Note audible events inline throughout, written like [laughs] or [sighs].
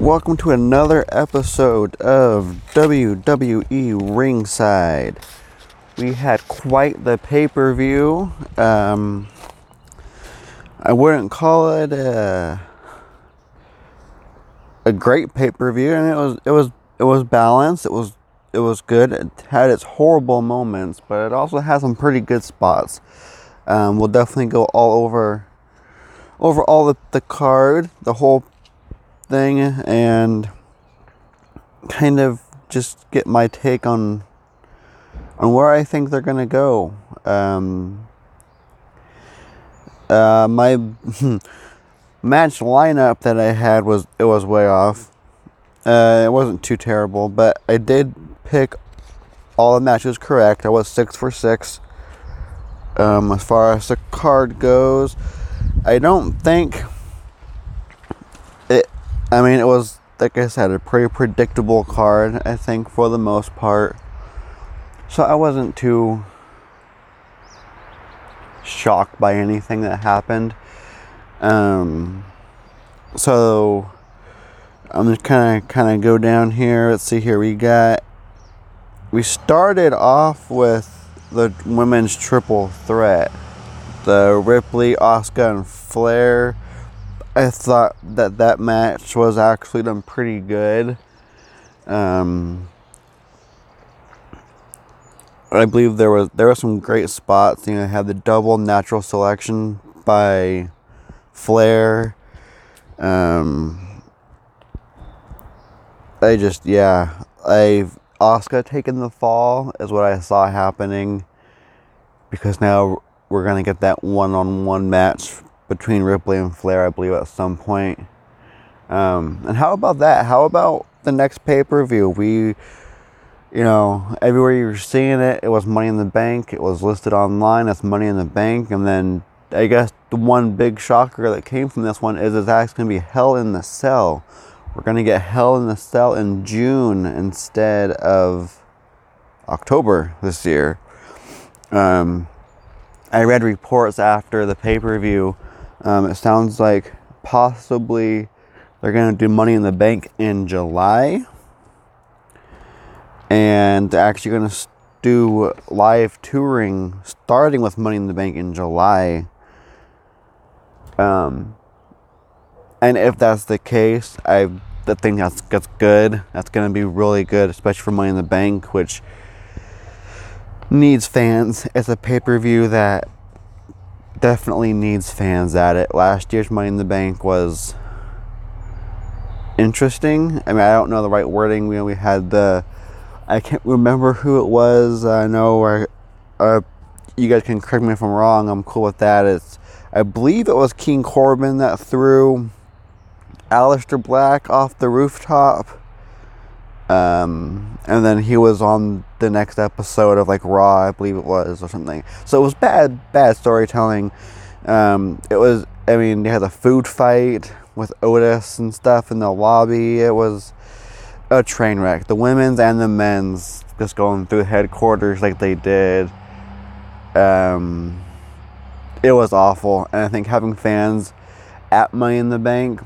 Welcome to another episode of WWE Ringside. We had quite the pay per view. Um, I wouldn't call it a, a great pay per view, and it was it was it was balanced. It was it was good. It had its horrible moments, but it also had some pretty good spots. Um, we'll definitely go all over over all the, the card, the whole thing and kind of just get my take on on where I think they're gonna go. Um, uh, my [laughs] match lineup that I had was it was way off. Uh, it wasn't too terrible, but I did pick all the matches correct. I was six for six. Um, as far as the card goes, I don't think I mean, it was, like I said, a pretty predictable card, I think, for the most part. So I wasn't too shocked by anything that happened. Um, so I'm just kind of kind of go down here. Let's see here. We got we started off with the women's triple threat, the Ripley, Asuka, and Flair I thought that that match was actually done pretty good. Um, I believe there was there were some great spots. You know, had the double natural selection by Flair. Um, I just yeah, I've Asuka taken the fall is what I saw happening because now we're gonna get that one-on-one match between Ripley and Flair, I believe, at some point. Um, and how about that? How about the next pay per view? We, you know, everywhere you're seeing it, it was Money in the Bank. It was listed online as Money in the Bank. And then I guess the one big shocker that came from this one is it's actually going to be Hell in the Cell. We're going to get Hell in the Cell in June instead of October this year. Um, I read reports after the pay per view um, it sounds like possibly they're going to do Money in the Bank in July. And they're actually going to do live touring starting with Money in the Bank in July. Um, and if that's the case, I think that's that's good. That's going to be really good, especially for Money in the Bank, which needs fans. It's a pay per view that definitely needs fans at it. Last year's Money in the Bank was interesting. I mean, I don't know the right wording. We we had the I can't remember who it was. I know I, uh, you guys can correct me if I'm wrong. I'm cool with that. It's I believe it was King Corbin that threw Aleister Black off the rooftop. Um, and then he was on the next episode of like Raw, I believe it was, or something. So it was bad, bad storytelling. Um, it was, I mean, they had a food fight with Otis and stuff in the lobby. It was a train wreck. The women's and the men's just going through headquarters like they did. Um, it was awful, and I think having fans at Money in the Bank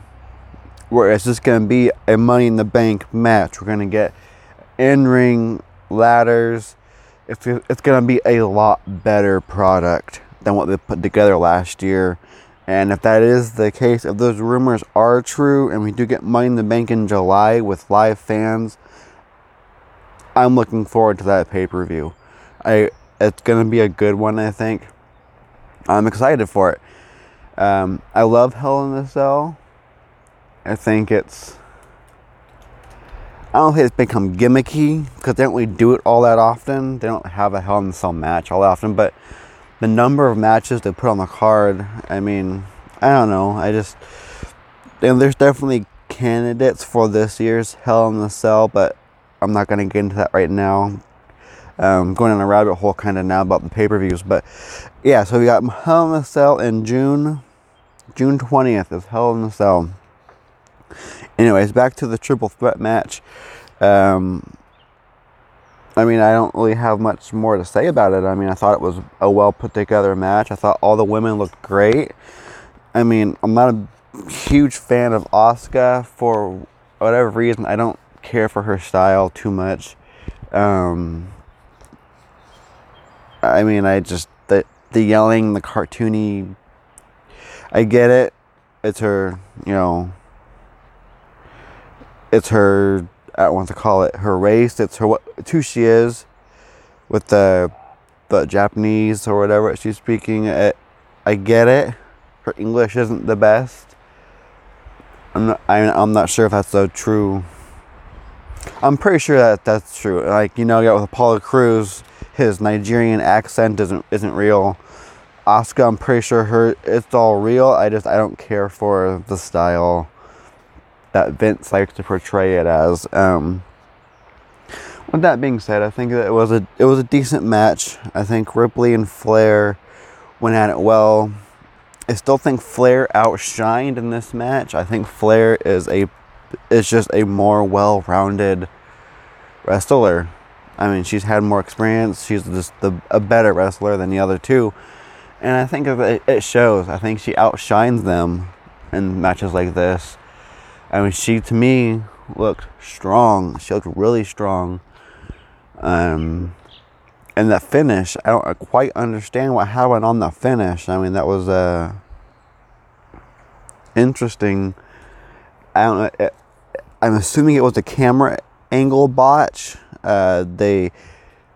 where it's just going to be a money in the bank match. We're going to get in ring ladders. It's, going to be a lot better product than what they put together last year. And if that is the case, if those rumors are true and we do get Money in the Bank in July with live fans, I'm looking forward to that pay per view. It's gonna be a good one, I think. I'm excited for it. Um, I love Hell in the Cell. I think it's. I don't think it's become gimmicky because they don't really do it all that often. They don't have a Hell in a Cell match all that often, but the number of matches they put on the card, I mean, I don't know. I just. And there's definitely candidates for this year's Hell in the Cell, but I'm not going to get into that right now. Um, going on a rabbit hole kind of now about the pay per views, but yeah, so we got Hell in the Cell in June. June 20th is Hell in the Cell. Anyways, back to the triple threat match. Um, I mean, I don't really have much more to say about it. I mean, I thought it was a well put together match. I thought all the women looked great. I mean, I'm not a huge fan of Asuka for whatever reason, I don't care for her style too much. Um, I mean, I just the the yelling, the cartoony. I get it. It's her, you know. It's her. I don't want to call it her race. It's her what who she is, with the the Japanese or whatever she's speaking. It, I get it. Her English isn't the best. I'm not. I'm not sure if that's so true. I'm pretty sure that that's true. Like you know, yeah, with Apollo Crews, his Nigerian accent isn't isn't real. Asuka, I'm pretty sure her it's all real. I just I don't care for the style that Vince likes to portray it as. Um, with that being said, I think that it was a it was a decent match. I think Ripley and Flair went at it well. I still think Flair outshined in this match. I think Flair is a is just a more well-rounded wrestler. I mean, she's had more experience. She's just the, a better wrestler than the other two, and I think it, it shows. I think she outshines them in matches like this. I mean, she to me looked strong. She looked really strong. Um, and the finish, I don't quite understand what happened on the finish. I mean, that was uh, interesting. I don't know. I'm assuming it was a camera angle botch. Uh, they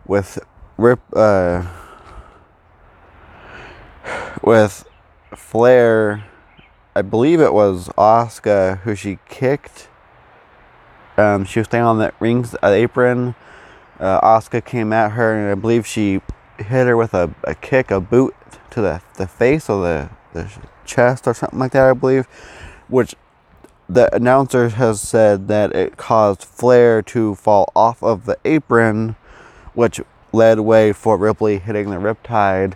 with rip uh, with Flair. I believe it was Asuka who she kicked. Um, she was standing on that ring uh, apron uh, Asuka came at her, and I believe she hit her with a, a kick, a boot to the, the face or the, the chest or something like that, I believe, which the announcer has said that it caused Flair to fall off of the apron, which led way for Ripley hitting the riptide.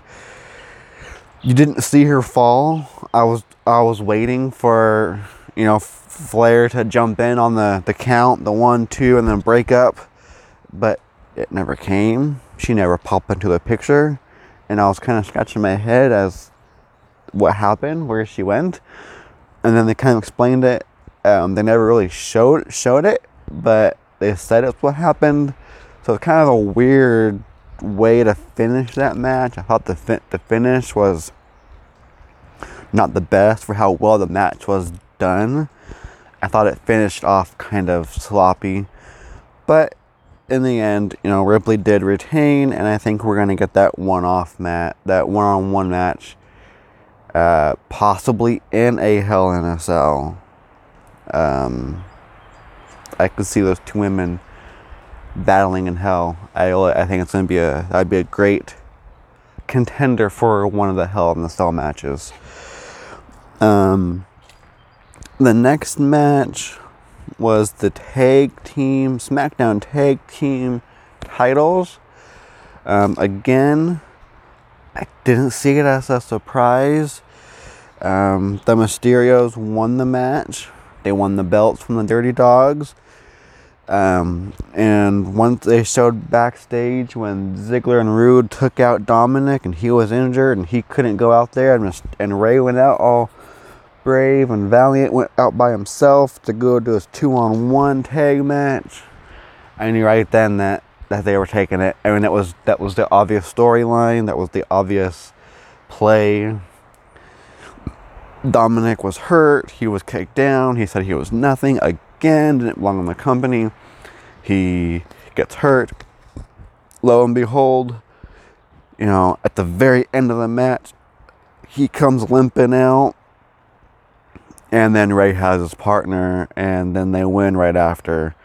You didn't see her fall. I was I was waiting for you know Flair to jump in on the the count, the one, two, and then break up, but it never came. She never popped into the picture. And I was kind of scratching my head as what happened, where she went. And then they kind of explained it. Um, they never really showed showed it, but they said it's what happened. So it's kind of a weird way to finish that match. I thought the fi- the finish was not the best for how well the match was done. I thought it finished off kind of sloppy, but in the end, you know, Ripley did retain, and I think we're going to get that one off match, that one on one match, uh, possibly in a Hell in a Cell. Um, I could see those two women battling in hell. I, I think it's going to be a, that'd be a great contender for one of the Hell in the Cell matches. Um, the next match was the tag team, SmackDown tag team titles. Um, again, I didn't see it as a surprise. Um, the Mysterios won the match. They won the belts from the Dirty Dogs. Um, and once they showed backstage when Ziggler and Roode took out Dominic and he was injured and he couldn't go out there and, and Rey went out all Brave and Valiant went out by himself to go to his two on one tag match. I knew right then that, that they were taking it. I mean that was that was the obvious storyline, that was the obvious play. Dominic was hurt, he was kicked down, he said he was nothing again, didn't belong in the company. He gets hurt. Lo and behold, you know, at the very end of the match, he comes limping out and then Rey has his partner, and then they win right after.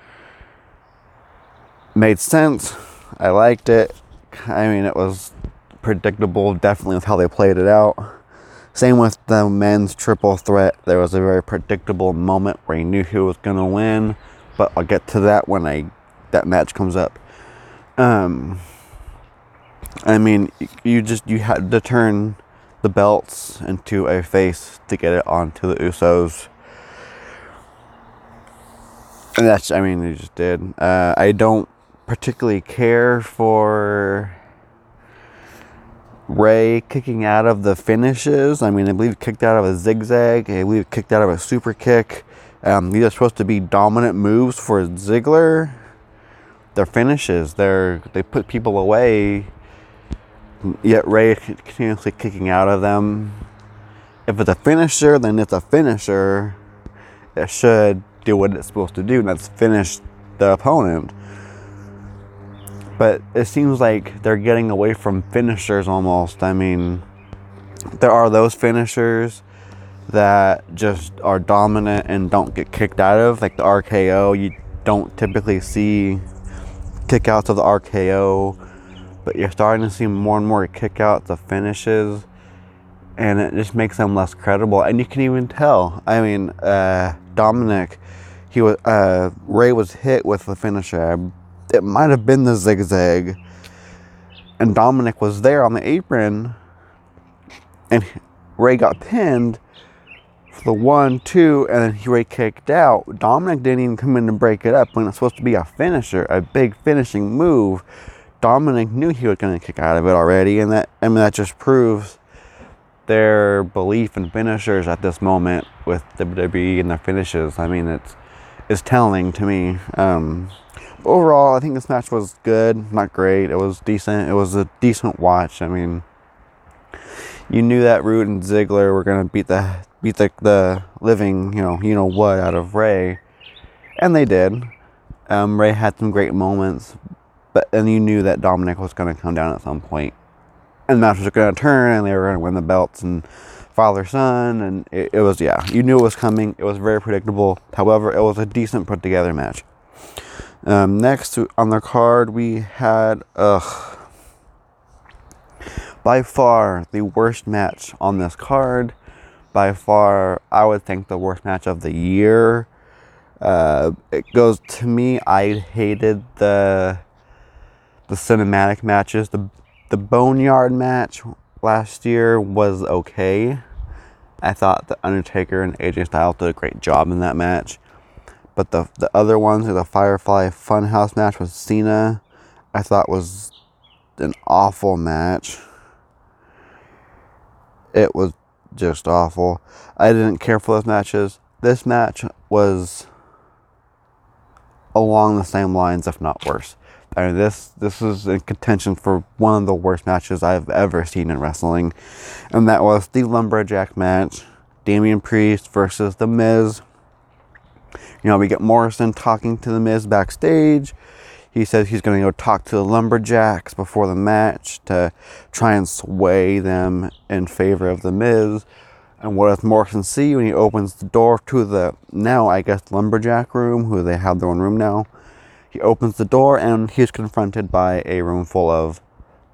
Made sense. I liked it. I mean, it was predictable, definitely with how they played it out. Same with the men's triple threat. There was a very predictable moment where you knew who was going to win, but I'll get to that when I that match comes up. Um, I mean, you just you had to turn the belts into a face to get it onto the Usos. And that's, I mean, they just did. Uh, I don't particularly care for Rey kicking out of the finishes. I mean, I believe kicked out of a zigzag. I believe kicked out of a super kick. Um, these are supposed to be dominant moves for Ziggler. Their finishes, they're they put people away. Yet Rey continuously kicking out of them. If it's a finisher, then it's a finisher. It should do what it's supposed to do, and that's finish the opponent. But it seems like they're getting away from finishers almost. I mean, there are those finishers that just are dominant and don't get kicked out of, like the RKO. You don't typically see kickouts of the RKO, but you're starting to see more and more kickouts of finishes, and it just makes them less credible. And you can even tell. I mean, uh, Dominic, he was uh, Rey was hit with the finisher. It might have been the zigzag, and Dominic was there on the apron, and Rey got pinned for the one, two, and then Rey kicked out. Dominic didn't even come in to break it up when it's supposed to be a finisher, a big finishing move. Dominic knew he was going to kick out of it already, and that I mean that just proves their belief in finishers at this moment with WWE and their finishes. I mean it's it's telling to me. Um, overall, I think this match was good, not great. It was decent. It was a decent watch. I mean, you knew that Roode and Ziggler were to beat the beat the, the living, you know, you know what out of Rey, And they did. Um, Rey had some great moments, but then you knew that Dominic was to come down at some. And the match was to turn, and they were to win the belts and father son. And it, it was, yeah, you knew it was coming. It was very predictable. However, it was a decent put together match. Um, next on the card, we had, ugh, by far the worst match on this card by far, I would think the worst match of the year. Uh, it goes to me. I hated the the cinematic matches. The the Boneyard match last year was okay. I thought the Undertaker and AJ Styles did a great job in that match. But the the other ones, the Firefly Funhouse match with Cena, I thought was an awful match. It was just awful. I didn't care for those matches. This match was along the same lines, if not worse. I mean, this this is in contention for one of the worst matches I've ever seen in wrestling, and that was the lumberjack match, Damian Priest versus The Miz. You know, we get Morrison talking to The Miz backstage. He says he's going to go talk to the Lumberjacks before the match to try and sway them in favor of The Miz. And what does Morrison see when he opens the door to the now, I guess, Lumberjack room, who they have their own room now? He opens the door and he's confronted by a room full of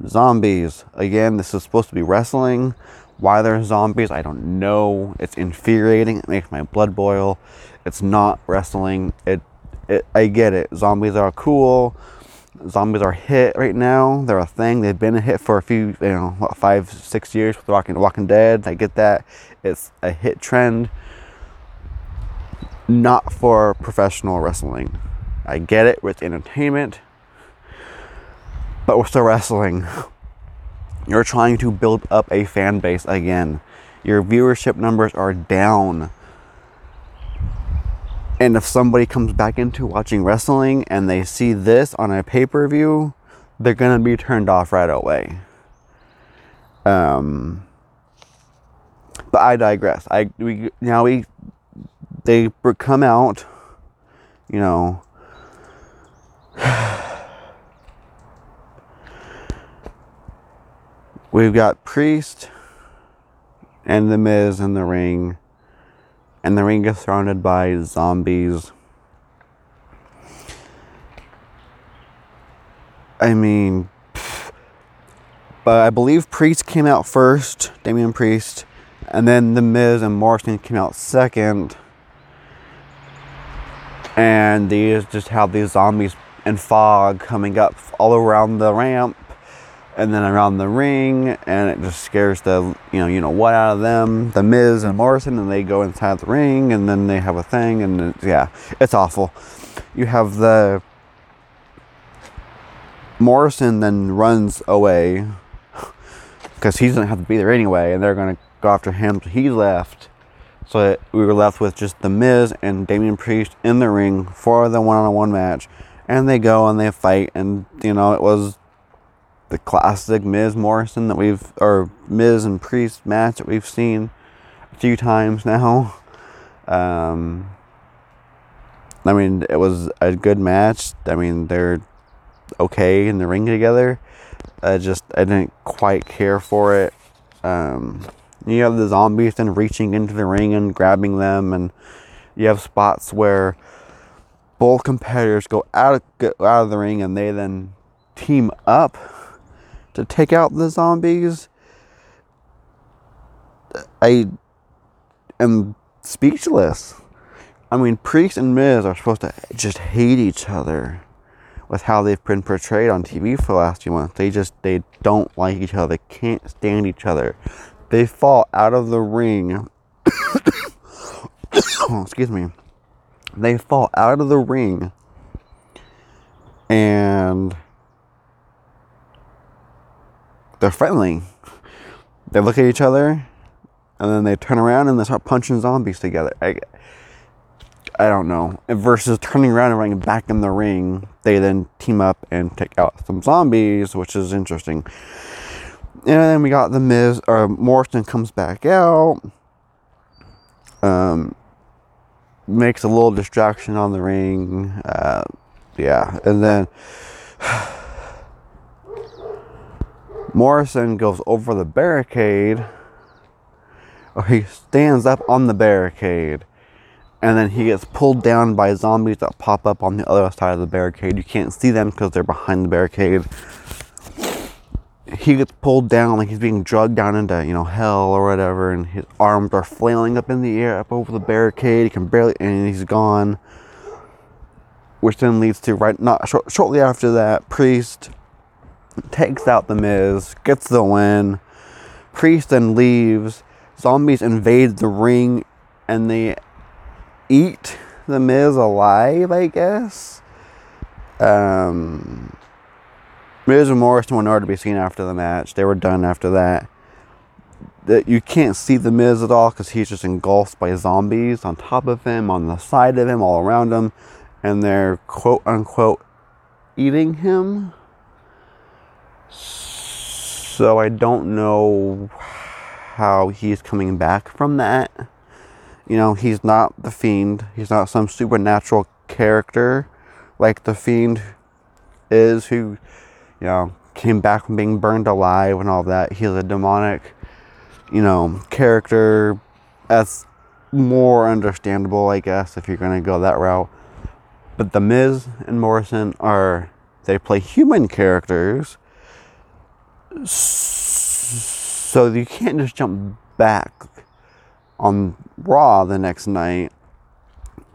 zombies. Again, this is supposed to be wrestling. Why there's zombies, I don't know. It's infuriating. It makes my blood boil. It's not wrestling. It it, I get it. Zombies are cool. Zombies are hit right now. They're a thing. They've been a hit for a few, you know, what, five, six years with Walking, Walking Dead. I get that. It's a hit trend. Not for professional wrestling. I get it with entertainment, but we're still wrestling. [laughs] You're trying to build up a fan base again. Your viewership numbers are down and if somebody comes back into watching wrestling and they see this on a pay per view, they're gonna be turned off right away. Um, but I digress. I we now we they come out, you know. [sighs] We've got Priest and The Miz in the ring and the ring is surrounded by zombies. I mean, but I believe Priest came out first, Damian Priest, and then The Miz and Morrison came out second. And these just have these zombies and fog coming up all around the ramp and then around the ring, and it just scares the you know you know what out of them, the Miz and Morrison, and they go inside the ring, and then they have a thing, and it's, yeah, it's awful. You have the Morrison then runs away because he doesn't have to be there anyway, and they're gonna go after him. So he left, So we were left with just The Miz and Damian Priest in the ring for the one on one match. And they go and they fight, and you know, it was the classic Miz Morrison that we've, or Miz and Priest match that we've seen a few times now. [laughs] Um, I mean, it was a good match. I mean, they're okay in the ring together. I just, I didn't quite care for it. Um, you have the zombies then reaching into the ring and grabbing them, and you have spots where both competitors go out of, go out of the ring and they then team up to take out the zombies. I am speechless. I mean, Priest and Miz are supposed to just hate each other with how they've been portrayed on TV for the last few months. They just they don't like each other. They can't stand each other. They fall out of the ring. oh, [coughs] excuse me. They fall out of the ring and they're friendly. They look at each other, and then they turn around and they start punching zombies together. I, I don't know. Versus turning around and running back in the ring, they then team up and take out some zombies, which is interesting. And then we got the Miz, or Morrison comes back out, um, makes a little distraction on the ring, uh, yeah, and then. [sighs] Morrison goes over the barricade, or he stands up on the barricade, and then he gets pulled down by zombies that pop up on the other side of the barricade. You can't see them because they're behind the barricade. He gets pulled down like he's being drugged down into, you know, hell or whatever, and his arms are flailing up in the air up over the barricade. He can barely, and he's gone. Which then leads to right not shortly after that, Priest takes out the Miz, gets the win. Priest then leaves. Zombies invade the ring and they eat the Miz alive, I guess. Um, Miz and Morrison were nowhere to be seen after the match. They were done after that. That you can't see the Miz at all because he's just engulfed by zombies on top of him, on the side of him, all around him, and they're quote unquote eating him. So I don't know how he's coming back from that. You know, he's not the Fiend. He's not some supernatural character like the Fiend is, who, you know, came back from being burned alive and all that. He's a demonic, you know, character. That's more understandable, I guess, if you're going to go that route. But The Miz and Morrison are, they play human characters so you can't just jump back on Raw the next night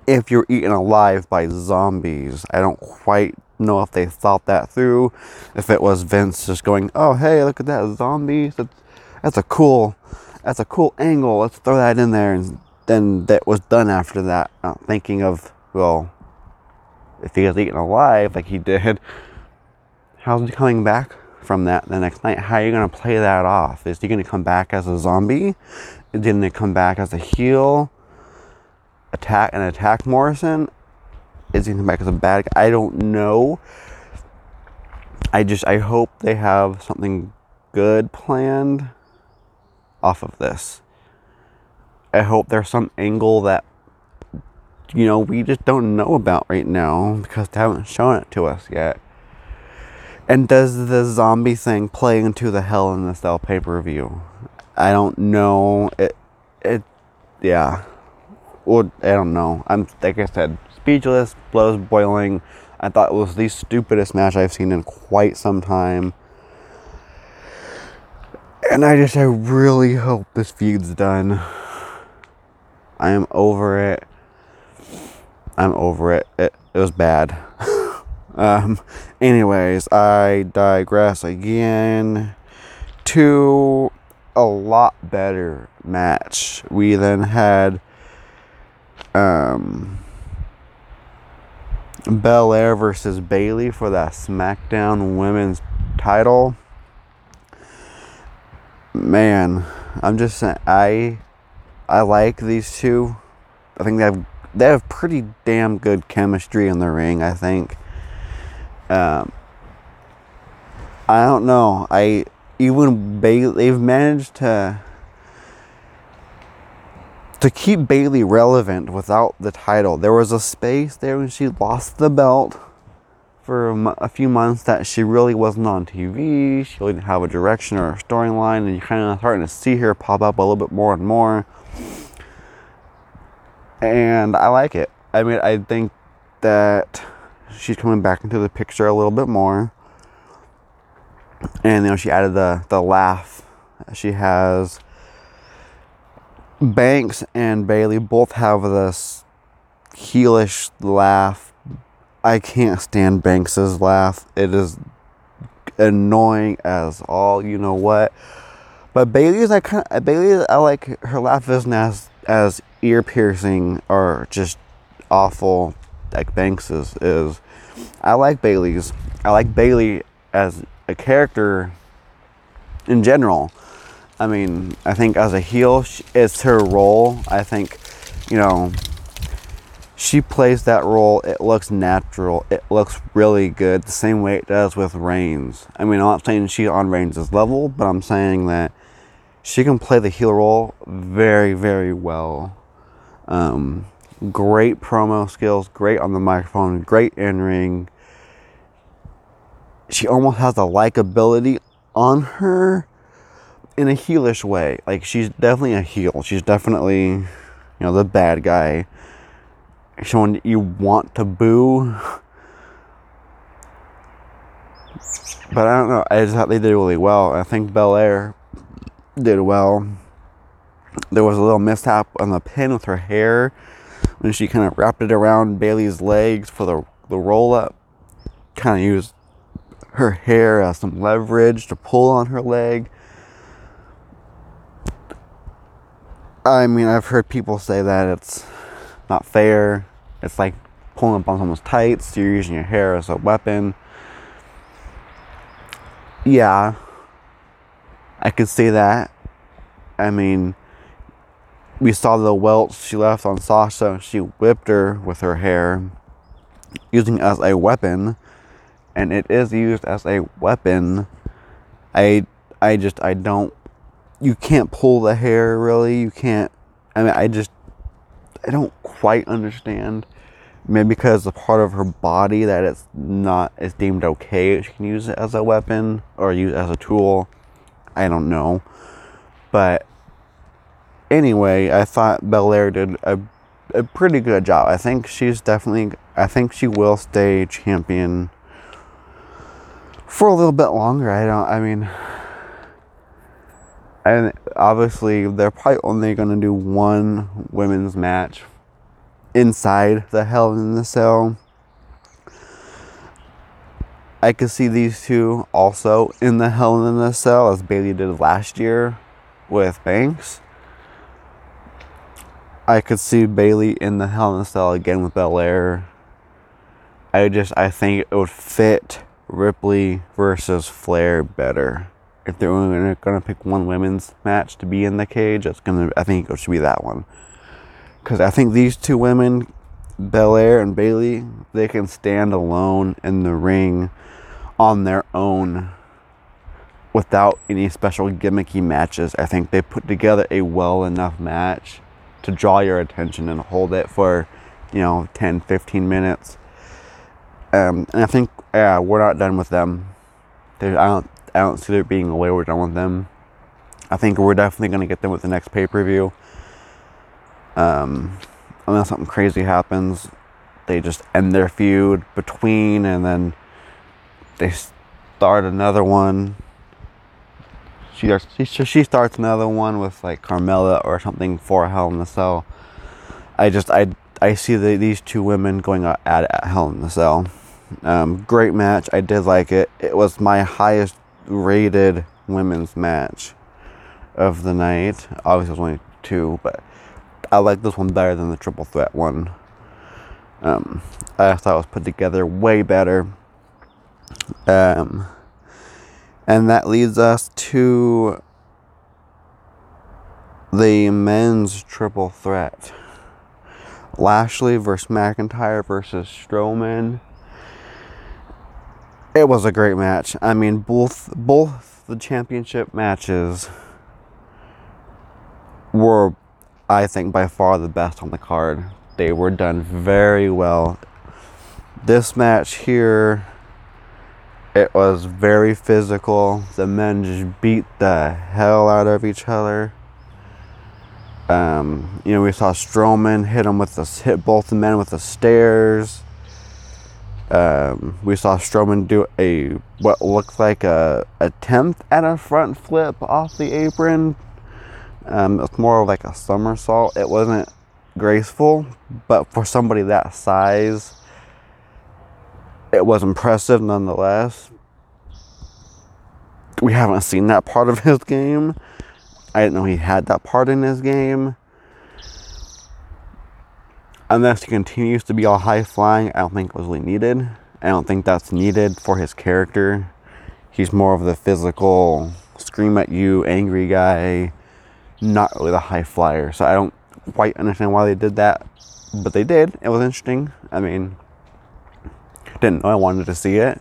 if you're eaten alive by zombies. I don't quite know if they thought that through. If it was Vince just going, "Oh, hey, look at that zombies. That's that's a cool that's a cool angle. Let's throw that in there." And then that was done after that. Not thinking of well, if he was eaten alive like he did, how's he coming back? From that the next night. How are you going to play that off? Is he going to come back as a zombie? Didn't it come back as a heel? Attack and attack Morrison? Is he going to come back as a bad guy? I don't know. I just I hope they have something good planned off of this. I hope there's some angle that you know we just don't know about right now because they haven't shown it to us yet. And does the zombie thing play into the Hell in the Cell pay per view? I don't know. It, it, yeah. Well, I don't know. I'm like I said, speechless, blows boiling. I thought it was the stupidest match I've seen in quite some time. And I just, I really hope this feud's done. I am over it. I'm over it. It, it was bad. Um, anyways, I digress again to a lot better match. We then had um, Belair versus Bayley for that SmackDown Women's title. Man, I'm just saying, I I like these two. I think they have they have pretty damn good chemistry in the ring. I think. Um, I don't know. I even Bayley they've managed to to keep Bayley relevant without the title. There was a space there when she lost the belt for a, few months that she really wasn't on TV. She didn't have a direction or a storyline, and you're kind of starting to see her pop up a little bit more and more. And I like it. I mean, I think that she's coming back into the picture a little bit more. And you know, she added the the laugh. She has Banks and Bayley both have this heelish laugh. I can't stand Banks's laugh. It is annoying as all you know what. But Bayley's I kind of Bayley I like her laugh isn't as as ear piercing or just awful like Banks's is. I like Bayley's. I like Bayley as a character in general. I mean, I think as a heel, it's her role. I think, you know, she plays that role. It looks natural. It looks really good, the same way it does with Reigns. I mean, I'm not saying she's on Reigns' level, but I'm saying that she can play the heel role very, very well. Um, great promo skills, great on the microphone, great in ring. She almost has a likability on her in a heelish way. Like she's definitely a heel. She's definitely, you know, the bad guy. Someone you want to boo. But I don't know. I just thought they did really well. I think Belair did well. There was a little mishap on the pin with her hair when she kind of wrapped it around Bayley's legs for the the roll up. Kind of used her hair as some leverage to pull on her leg. I mean, I've heard people say that it's not fair. It's like pulling up on someone's tights. You're using your hair as a weapon. Yeah, I could see that. I mean, we saw the welts she left on Sasha. She whipped her with her hair, using as a weapon, and it is used as a weapon. I, I just I don't you can't pull the hair really. You can't. I mean, I just I don't quite understand. Maybe because the part of her body that it's not is deemed okay, she can use it as a weapon or use it as a tool. I don't know, but anyway, I thought Belair did a a pretty good job. I think she's definitely. I think she will stay champion for a little bit longer. I don't. I mean, and obviously they're probably only going to do one women's match inside the Hell in the Cell. I could see these two also in the Hell in the Cell as Bayley did last year with Banks. I could see Bayley in the Hell in the Cell again with Belair. I just I think it would fit Ripley versus Flair better if they're only to pick one women's match to be in the cage, going to, I think it should be that one. Because I think these two women, Belair and Bayley, they can stand alone in the ring on their own without any special gimmicky matches. I think they put together a well enough match to draw your attention and hold it for, you know, 10, 15 minutes. Um, and I think, we're not done with them. I don't I don't see there being a way we're done with them. I think we're definitely to get them with the next pay per view. Um, unless something crazy happens, they just end their feud between and then they start another one. She, she, she starts another one with like Carmella or something for Hell in the Cell. I just I I see the, these two women going at, at Hell in the Cell. Um, great match. I did like it. It was my highest rated women's match of the night. Obviously, it was only two, but I like this one better than the triple threat one. Um, I thought it was put together way better. Um, and that leads us to the men's triple threat. Lashley versus McIntyre versus Strowman. It was a great match. I mean, both both the championship matches were, I think, by far the best on the card. They were done very well. This match here, it was very physical. The men just beat the hell out of each other. Um, you know, we saw Strowman hit him with the hit both the men with the stairs. Um, we saw Strowman do a what looked like a attempt at a front flip off the apron. Um, it was more like a somersault. It wasn't graceful, but for somebody that size, it was impressive nonetheless. We haven't seen that part of his game. I didn't know he had that part in his game. Unless he continues to be all high flying, I don't think it was really needed. I don't think that's needed for his character. He's more of the physical, scream at you, angry guy, not really the high flyer. So I don't quite understand why they did that, but they did. It was interesting. I mean, didn't know I wanted to see it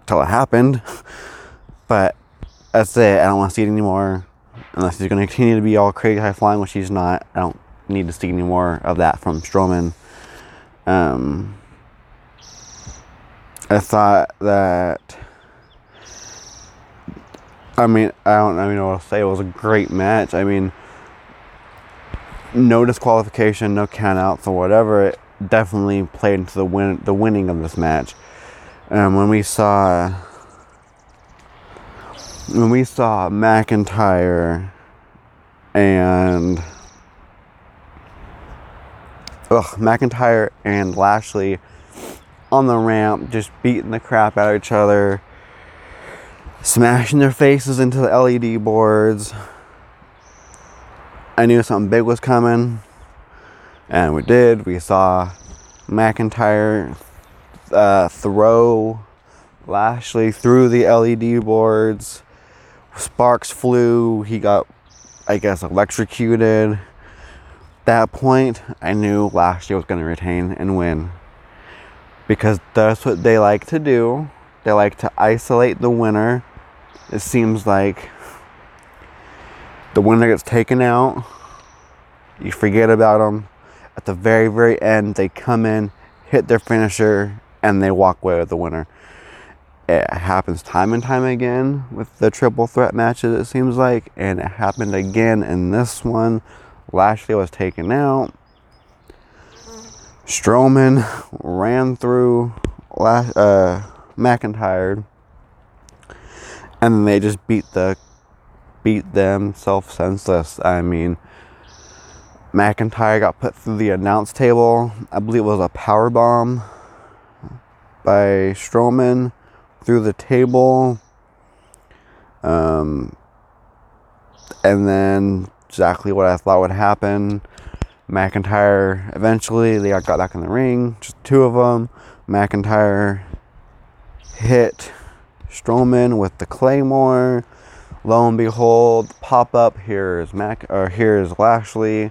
until it happened, [laughs] but that's it. I don't want to see it anymore unless he's going to continue to be all crazy high flying, which he's not. I don't need to see any more of that from Strowman. Um, I thought that. I mean, I don't know what to say. It was a great match. I mean, no disqualification, no countouts or whatever. It definitely played into the win, the winning of this match. Um, when we saw when we saw McIntyre and ugh, McIntyre and Lashley on the ramp, just beating the crap out of each other, smashing their faces into the LED boards. I knew something big was coming, and we did. We saw McIntyre uh, throw Lashley through the LED boards sparks flew. He got, I guess, electrocuted. That point, I knew Lashley was going to retain and win. Because that's what they like to do. They like to isolate the winner. It seems like the winner gets taken out. You forget about them. At the very, very end, they come in, hit their finisher, and they walk away with the winner it happens time and time again with the triple threat matches, it seems like, and it happened again in this one. Lashley was taken out. Strowman ran through uh, McIntyre, and they just beat the beat them self senseless. I mean, McIntyre got put through the announce table. I believe it was a power bomb by Strowman through the table. Um, and then exactly what I thought would happen. McIntyre eventually they got back in the ring, just two of them. McIntyre hit Strowman with the Claymore. Lo and behold, pop up. Here's Mac or here's Lashley.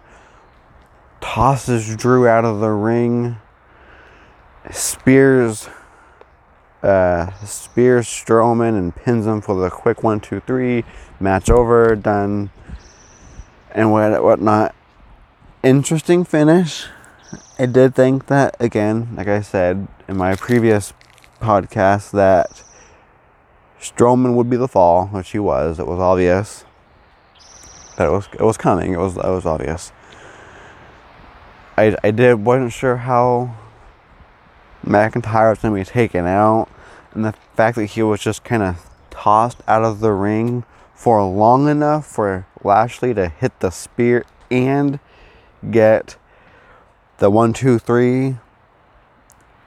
Tosses Drew out of the ring. Spears uh, spears Strowman and pins him for the quick one, two, three. Match over, done, and what whatnot. Interesting finish. I did think that again, like I said in my previous podcast, that Strowman would be the fall, which he was. It was obvious that it was it was coming. It was it was obvious. I I did wasn't sure how McIntyre was going to be taken out, and the fact that he was just kind of tossed out of the ring for long enough for Lashley to hit the spear and get the one, two, three.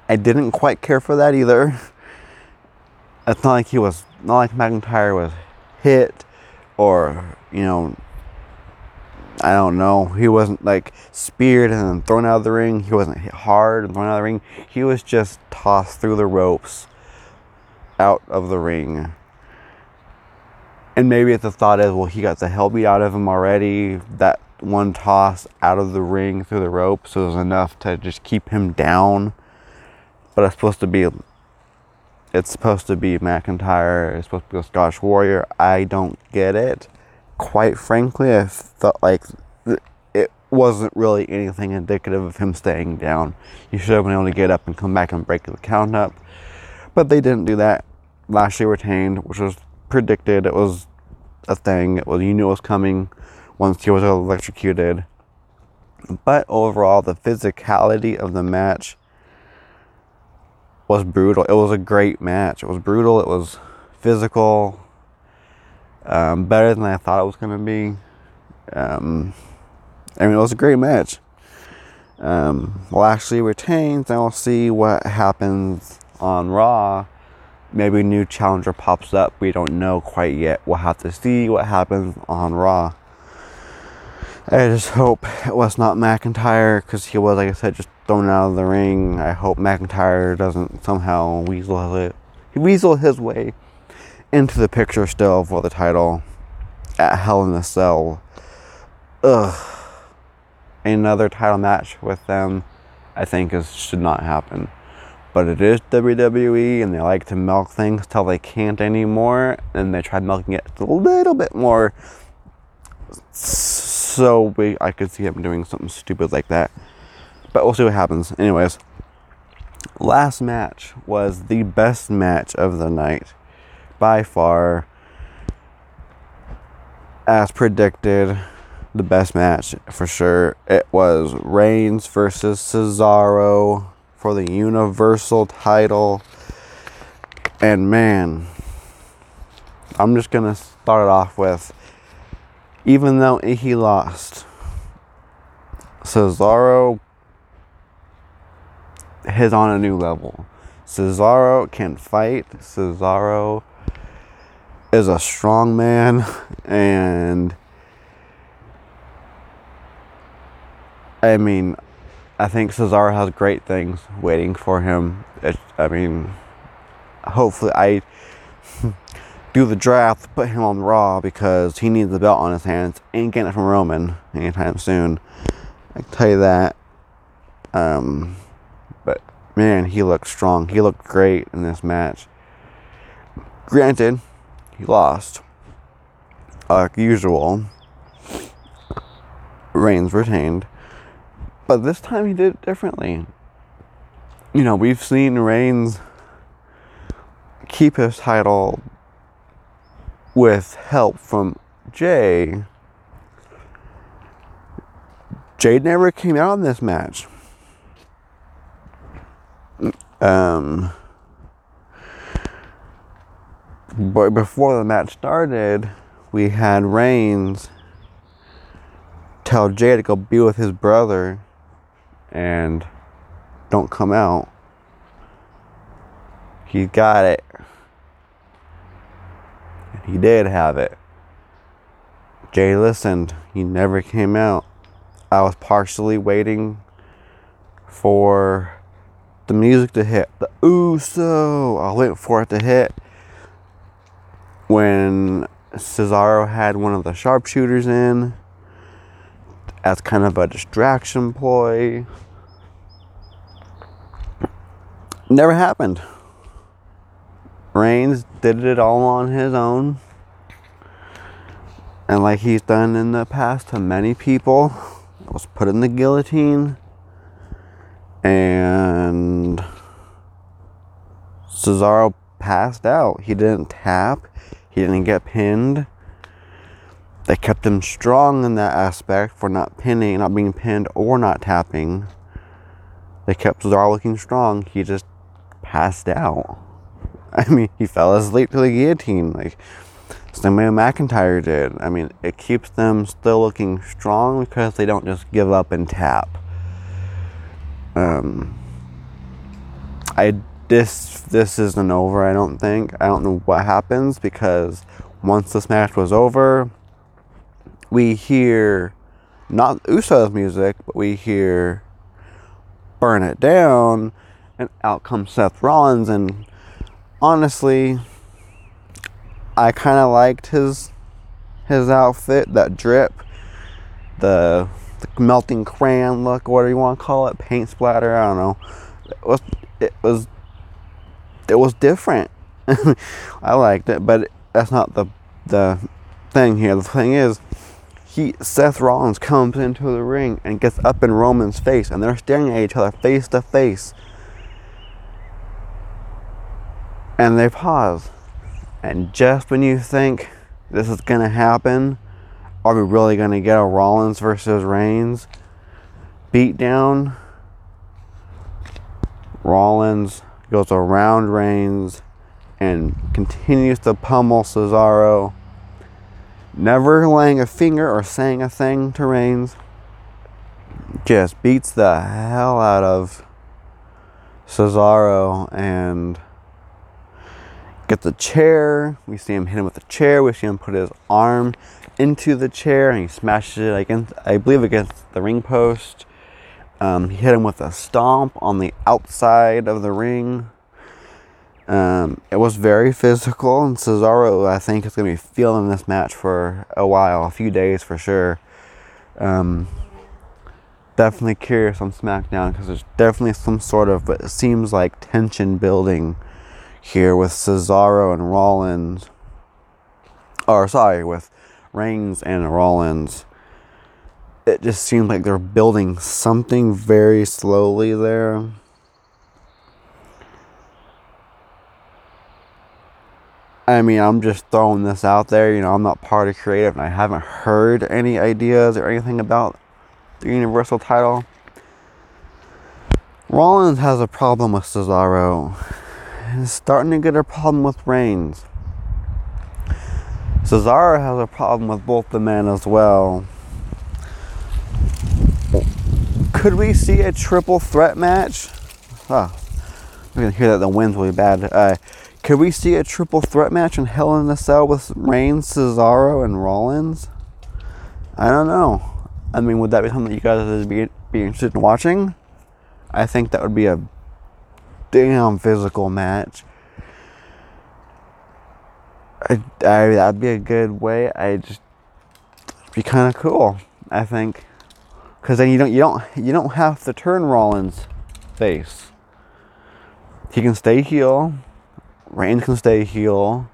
I didn't quite care for that either. It's not like he was, not like McIntyre was hit or, you know, I don't know. He wasn't like speared and then thrown out of the ring. He wasn't hit hard and thrown out of the ring. He was just tossed through the ropes out of the ring. and maybe the thought is, well, he got the hell beat out of him already. That one toss out of the ring through the rope, so it was enough to just keep him down. But it's supposed to be, it's supposed to be McIntyre. It's supposed to be a Scottish Warrior. I don't get it. Quite frankly, I felt like it wasn't really anything indicative of him staying down. He should have been able to get up and come back and break the count up. But they didn't do that. Lashley retained, which was predicted. It was a thing. It was you knew it was coming once he was electrocuted. But overall, the physicality of the match was brutal. It was a great match. It was brutal. It was physical. Um, better than I thought it was going to be. Um, I mean, it was a great match. Um, Lashley retains, and we'll see what happens on Raw maybe a new challenger pops up. We don't know quite yet. We'll have to see what happens on Raw. I just hope it was not McIntyre because he was, like I said, just thrown out of the ring. I hope McIntyre doesn't somehow weasel it, he weasel his way into the picture still for the title at Hell in a Cell. Ugh. Another title match with them, I think, is should not happen. But it is WWE and they like to milk things till they can't anymore. And they tried milking it a little bit more. So we, I could see them doing something stupid like that. But we'll see what happens. Anyways, last match was the best match of the night by far. As predicted, the best match for sure. It was Reigns versus Cesaro for the Universal title. And man, I'm just going to start off with even though he lost, Cesaro is on a new level. Cesaro can fight. Cesaro is a strong man and I mean I think Cesaro has great things waiting for him. It, I mean, hopefully, I [laughs] do the draft, put him on Raw because he needs the belt on his hands. Ain't getting it from Roman anytime soon. I can tell you that. Um, but man, he looked strong. He looked great in this match. Granted, he lost, like usual. Reigns retained. But this time he did it differently. You know, we've seen Reigns keep his title with help from Jey. Jey never came out in this match. Um, but before the match started, we had Reigns tell Jey to go be with his brother and don't come out, he got it. He did have it. Jey listened. He never came out. I was partially waiting for the music to hit. The Uso. I wait for it to hit. When Cesaro had one of the sharpshooters in as kind of a distraction ploy. Never happened. Reigns did it all on his own. And like he's done in the past to many people, was put in the guillotine. And Cesaro passed out. He didn't tap. He didn't get pinned. They kept him strong in that aspect for not pinning, not being pinned or not tapping. They kept Cesaro looking strong. He just passed out. [laughs] I mean, he fell asleep to the guillotine, like same way McIntyre did. I mean, it keeps them still looking strong because they don't just give up and tap. Um, I this this isn't over. I don't think. I don't know what happens because once this match was over, we hear not Usos music, but we hear Burn It Down, and out comes Seth Rollins. And honestly, I kind of liked his his outfit, that drip, the, the melting crayon look, whatever you want to call it, paint splatter. I don't know. It was it was it was different. [laughs] I liked it, but that's not the the thing here. The thing is, he Seth Rollins comes into the ring and gets up in Roman's face, and they're staring at each other face to face. And they pause. And just when you think this is gonna happen, are we really gonna get a Rollins versus Reigns beat down? Rollins goes around Reigns and continues to pummel Cesaro, never laying a finger or saying a thing to Reigns. Just beats the hell out of Cesaro and gets the chair. We see him hit him with the chair. We see him put his arm into the chair and he smashes it against, I believe, against the ring post. Um, he hit him with a stomp on the outside of the ring. Um, it was very physical, and Cesaro, I think, is going to be feeling this match for a while, a few days for sure. Um, definitely curious on SmackDown because there's definitely some sort of, but it seems like tension building here with Cesaro and Rollins. Or, sorry, with Reigns and Rollins it just seems like they're building something very slowly there. I mean, I'm just throwing this out there. You know, I'm not part of creative and I haven't heard any ideas or anything about the Universal title. Rollins has a problem with Cesaro. He's starting to get a problem with Reigns. Cesaro has a problem with both the men as well could we see a triple threat match? Oh, we can hear that the wind's really bad. Uh, could we see a triple threat match in Hell in a Cell with Reigns, Cesaro, and Rollins? I don't know. I mean, would that be something that you guys would be, be interested in watching? I think that would be a damn physical match. I, I, that'd be a good way. I just be kind of cool. I think because then you don't you don't you don't have to turn Rollins face. He can stay heel. Reigns can stay heel.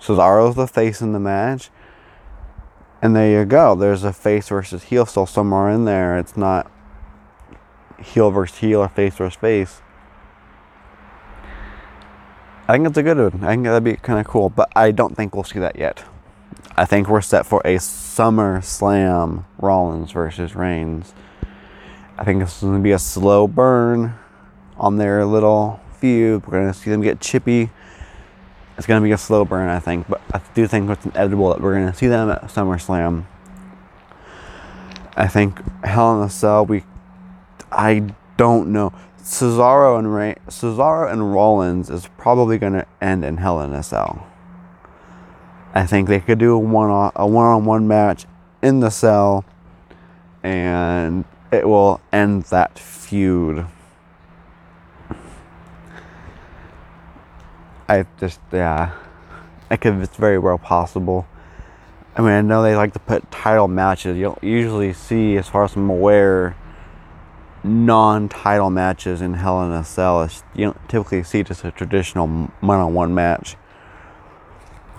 Cesaro's the face in the match. And there you go. There's a face versus heel still somewhere in there. It's not heel versus heel or face versus face. I think it's a good one. I think that'd be kind of cool, but I don't think we'll see that yet. I think we're set for a Summer Slam Rollins versus Reigns. I think this is going to be a slow burn on their little feud. We're going to see them get chippy. It's going to be a slow burn, I think, but I do think it's inevitable that we're going to see them at SummerSlam. I think Hell in a Cell, we. I don't know. Cesaro and Ray, Cesaro and Rollins is probably going to end in Hell in a Cell. I think they could do a one on a one on one match in the cell, and it will end that feud. I just yeah, I could. It's very well possible. I mean, I know they like to put title matches. You don't usually see, as far as I'm aware, non-title matches in Hell in a Cell. You don't typically see just a traditional one-on-one match.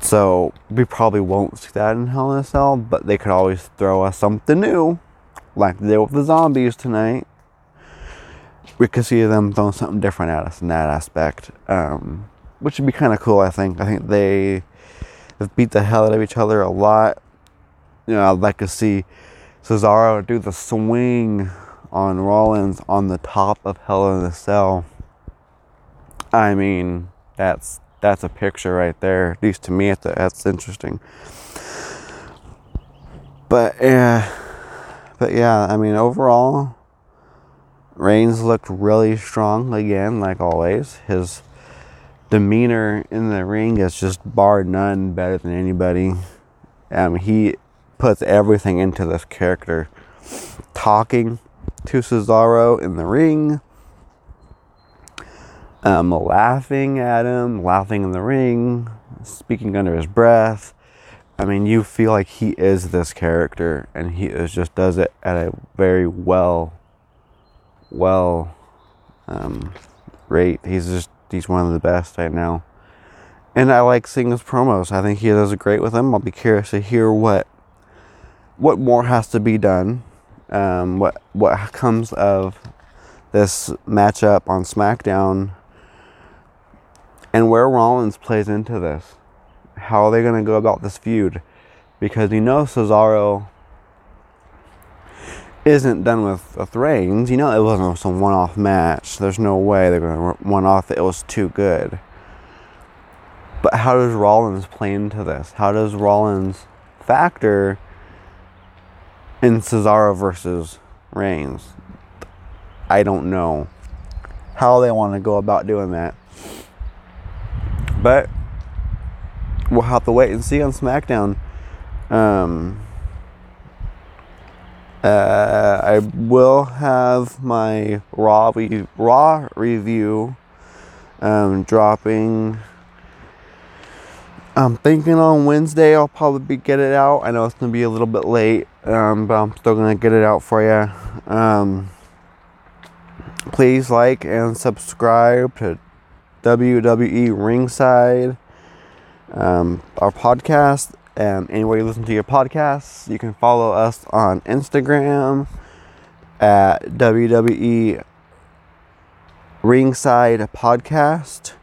So we probably won't see that in Hell in a Cell, but they could always throw us something new, like they did with the zombies tonight. We could see them throwing something different at us in that aspect, um, which would be kind of cool. I think. I think they have beat the hell out of each other a lot. You know, I'd like to see Cesaro do the swing on Rollins on the top of Hell in a Cell. I mean, that's that's a picture right there. At least to me, that's interesting. But yeah, but yeah, I mean, overall, Reigns looked really strong again, like always. His demeanor in the ring is just bar none better than anybody. Um, he puts everything into this character. Talking to Cesaro in the ring, um, laughing at him, laughing in the ring, speaking under his breath. I mean, you feel like he is this character, and he is just does it at a very well, well um, rate. He's just he's one of the best right now, and I like seeing his promos. I think he does great with them. I'll be curious to hear what what more has to be done. Um, what what comes of this matchup on SmackDown, and where Rollins plays into this. How are they going to go about this feud? Because you know Cesaro isn't done with, with Reigns. You know it wasn't some one-off match. There's no way they're going to one-off it. It was too good. But how does Rollins play into this? How does Rollins factor in Cesaro versus Reigns? I don't know how they want to go about doing that. But we'll have to wait and see on SmackDown. Um, uh, I will have my raw re- raw review um, dropping. I'm thinking on Wednesday I'll probably get it out. I know it's gonna be a little bit late, um, but I'm still gonna get it out for you. Um, please like and subscribe to WWE Ringside, um, our podcast and anywhere you listen to your podcasts. You can follow us on Instagram at WWE Ringside Podcast.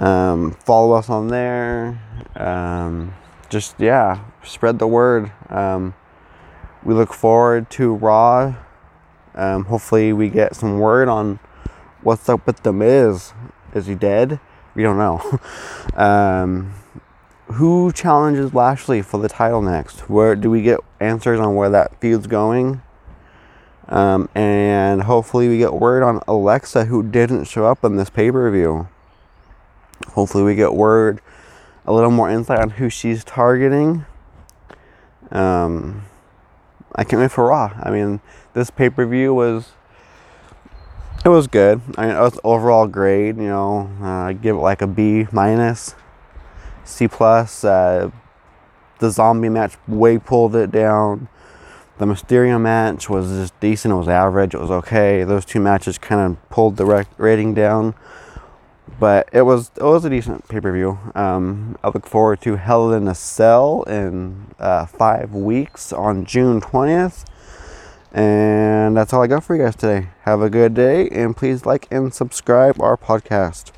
Um, follow us on there. Um, just, yeah, spread the word. Um, we look forward to Raw. Um, hopefully, we get some word on what's up with The Miz. Is he dead? We don't know. [laughs] Um, who challenges Lashley for the title next? Where do we get answers on where that feud's going? Um, and hopefully we get word on Alexa, who didn't show up in this pay per view. Hopefully we get word, a little more insight on who she's targeting. Um, I can't wait for Raw. I mean, this pay per view was it was good. I mean, overall grade. You know, uh, give it like a B minus. C plus. Uh, the zombie match way pulled it down. The Mysterio match was just decent. It was average. It was okay. Those two matches kind of pulled the rec- rating down, but it was it was a decent pay per view. Um, I look forward to Hell in a Cell in uh, five weeks on June twentieth. And that's all I got for you guys today. Have a good day, and please like and subscribe our podcast.